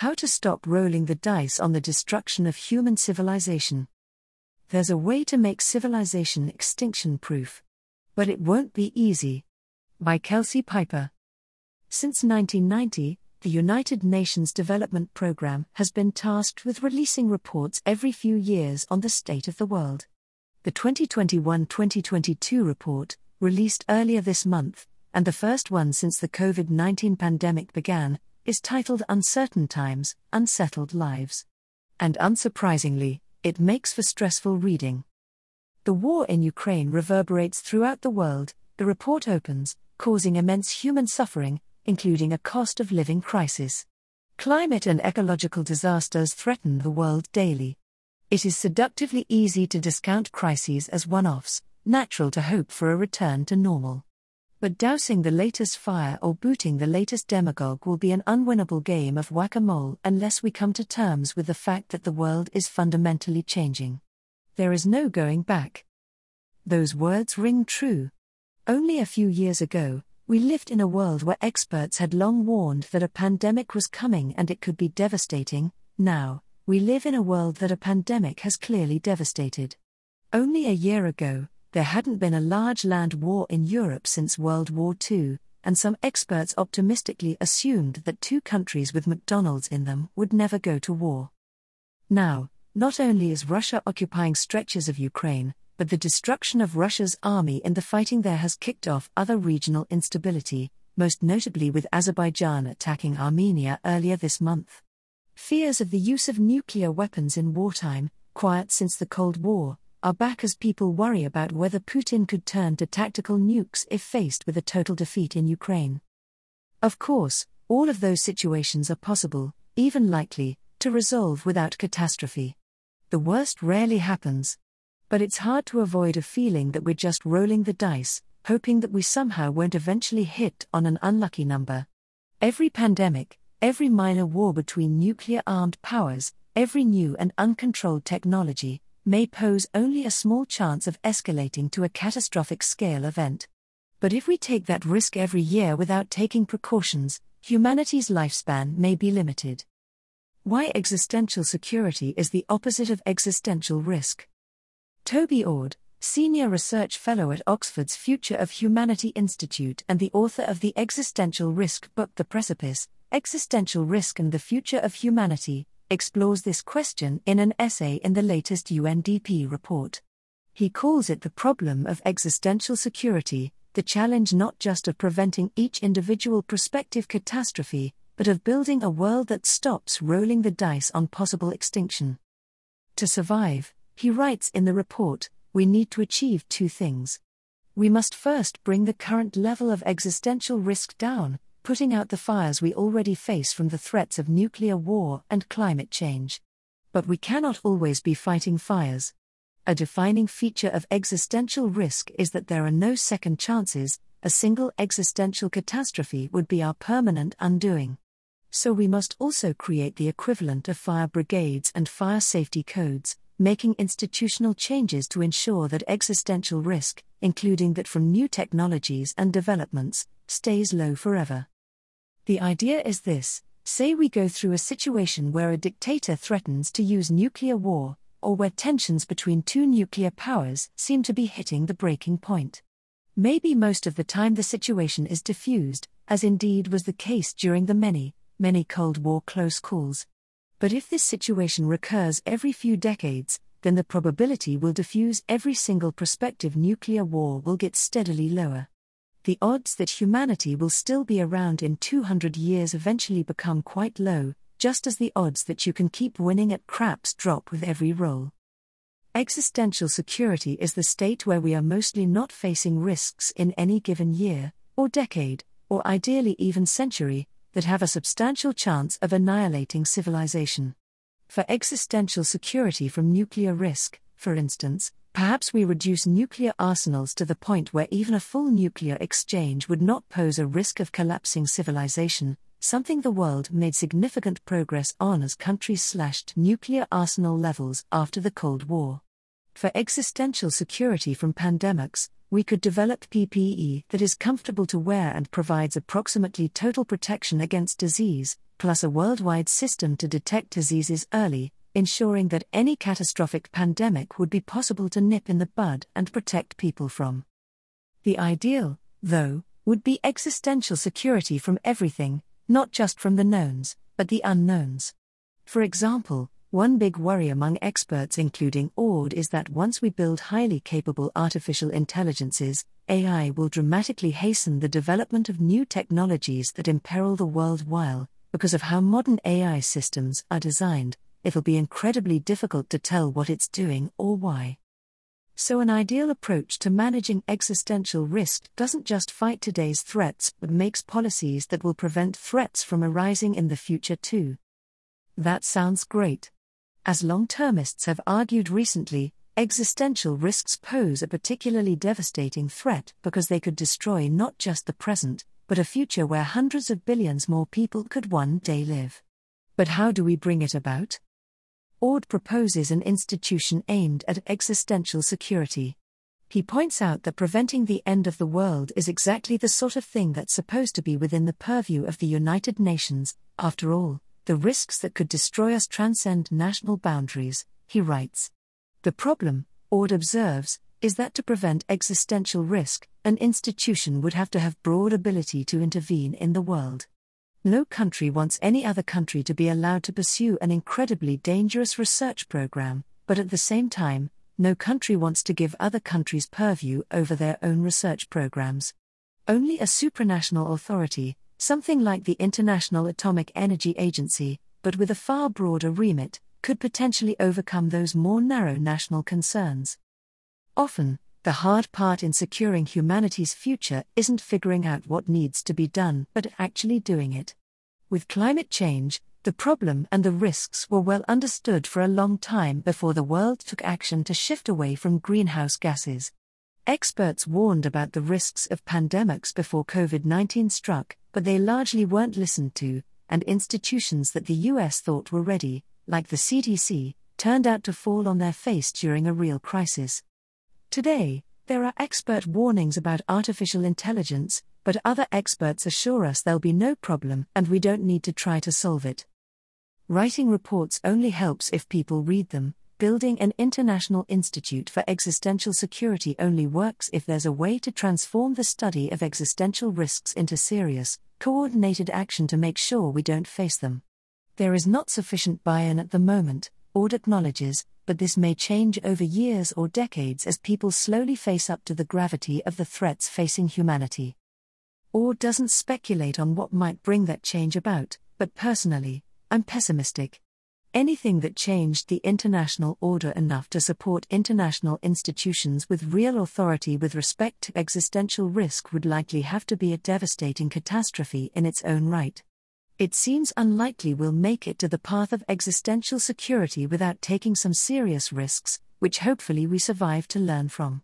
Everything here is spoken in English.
How to stop rolling the dice on the destruction of human civilization. There's a way to make civilization extinction proof. But it won't be easy. By Kelsey Piper. Since 1990, the United Nations Development Programme has been tasked with releasing reports every few years on the state of the world. The 2021 2022 report, released earlier this month, and the first one since the COVID 19 pandemic began, is titled Uncertain Times, Unsettled Lives. And unsurprisingly, it makes for stressful reading. The war in Ukraine reverberates throughout the world, the report opens, causing immense human suffering, including a cost of living crisis. Climate and ecological disasters threaten the world daily. It is seductively easy to discount crises as one offs, natural to hope for a return to normal. But dousing the latest fire or booting the latest demagogue will be an unwinnable game of whack a mole unless we come to terms with the fact that the world is fundamentally changing. There is no going back. Those words ring true. Only a few years ago, we lived in a world where experts had long warned that a pandemic was coming and it could be devastating. Now, we live in a world that a pandemic has clearly devastated. Only a year ago, there hadn't been a large land war in Europe since World War II, and some experts optimistically assumed that two countries with McDonald's in them would never go to war. Now, not only is Russia occupying stretches of Ukraine, but the destruction of Russia's army in the fighting there has kicked off other regional instability, most notably with Azerbaijan attacking Armenia earlier this month. Fears of the use of nuclear weapons in wartime, quiet since the Cold War, are back as people worry about whether Putin could turn to tactical nukes if faced with a total defeat in Ukraine. Of course, all of those situations are possible, even likely, to resolve without catastrophe. The worst rarely happens. But it's hard to avoid a feeling that we're just rolling the dice, hoping that we somehow won't eventually hit on an unlucky number. Every pandemic, every minor war between nuclear armed powers, every new and uncontrolled technology, may pose only a small chance of escalating to a catastrophic scale event. But if we take that risk every year without taking precautions, humanity's lifespan may be limited. Why existential security is the opposite of existential risk. Toby Ord, Senior Research Fellow at Oxford's Future of Humanity Institute and the author of the existential risk book The Precipice Existential Risk and the Future of Humanity, explores this question in an essay in the latest UNDP report. He calls it the problem of existential security, the challenge not just of preventing each individual prospective catastrophe, but of building a world that stops rolling the dice on possible extinction. To survive, he writes in the report, we need to achieve two things. We must first bring the current level of existential risk down, putting out the fires we already face from the threats of nuclear war and climate change. But we cannot always be fighting fires. A defining feature of existential risk is that there are no second chances, a single existential catastrophe would be our permanent undoing. So we must also create the equivalent of fire brigades and fire safety codes, making institutional changes to ensure that existential risk, including that from new technologies and developments, stays low forever. The idea is this say we go through a situation where a dictator threatens to use nuclear war, or where tensions between two nuclear powers seem to be hitting the breaking point. Maybe most of the time the situation is diffused, as indeed was the case during the many, many Cold War close calls. But if this situation recurs every few decades, then the probability will diffuse every single prospective nuclear war will get steadily lower. The odds that humanity will still be around in 200 years eventually become quite low, just as the odds that you can keep winning at craps drop with every roll. Existential security is the state where we are mostly not facing risks in any given year, or decade, or ideally even century, that have a substantial chance of annihilating civilization. For existential security from nuclear risk, for instance, perhaps we reduce nuclear arsenals to the point where even a full nuclear exchange would not pose a risk of collapsing civilization, something the world made significant progress on as countries slashed nuclear arsenal levels after the Cold War. For existential security from pandemics, we could develop PPE that is comfortable to wear and provides approximately total protection against disease, plus a worldwide system to detect diseases early, ensuring that any catastrophic pandemic would be possible to nip in the bud and protect people from. The ideal, though, would be existential security from everything, not just from the knowns, but the unknowns. For example, one big worry among experts, including Ord, is that once we build highly capable artificial intelligences, AI will dramatically hasten the development of new technologies that imperil the world while, because of how modern AI systems are designed, it'll be incredibly difficult to tell what it's doing or why. So, an ideal approach to managing existential risk doesn't just fight today's threats but makes policies that will prevent threats from arising in the future too. That sounds great. As long termists have argued recently, existential risks pose a particularly devastating threat because they could destroy not just the present, but a future where hundreds of billions more people could one day live. But how do we bring it about? Ord proposes an institution aimed at existential security. He points out that preventing the end of the world is exactly the sort of thing that's supposed to be within the purview of the United Nations, after all, the risks that could destroy us transcend national boundaries, he writes. The problem, Ord observes, is that to prevent existential risk, an institution would have to have broad ability to intervene in the world. No country wants any other country to be allowed to pursue an incredibly dangerous research program, but at the same time, no country wants to give other countries purview over their own research programs. Only a supranational authority, something like the International Atomic Energy Agency, but with a far broader remit, could potentially overcome those more narrow national concerns. Often, the hard part in securing humanity's future isn't figuring out what needs to be done, but actually doing it. With climate change, the problem and the risks were well understood for a long time before the world took action to shift away from greenhouse gases. Experts warned about the risks of pandemics before COVID 19 struck, but they largely weren't listened to, and institutions that the US thought were ready, like the CDC, turned out to fall on their face during a real crisis. Today, there are expert warnings about artificial intelligence, but other experts assure us there'll be no problem and we don't need to try to solve it. Writing reports only helps if people read them, Building an international institute for existential security only works if there's a way to transform the study of existential risks into serious, coordinated action to make sure we don't face them. There is not sufficient buy in at the moment, Ord acknowledges, but this may change over years or decades as people slowly face up to the gravity of the threats facing humanity. Ord doesn't speculate on what might bring that change about, but personally, I'm pessimistic. Anything that changed the international order enough to support international institutions with real authority with respect to existential risk would likely have to be a devastating catastrophe in its own right. It seems unlikely we'll make it to the path of existential security without taking some serious risks, which hopefully we survive to learn from.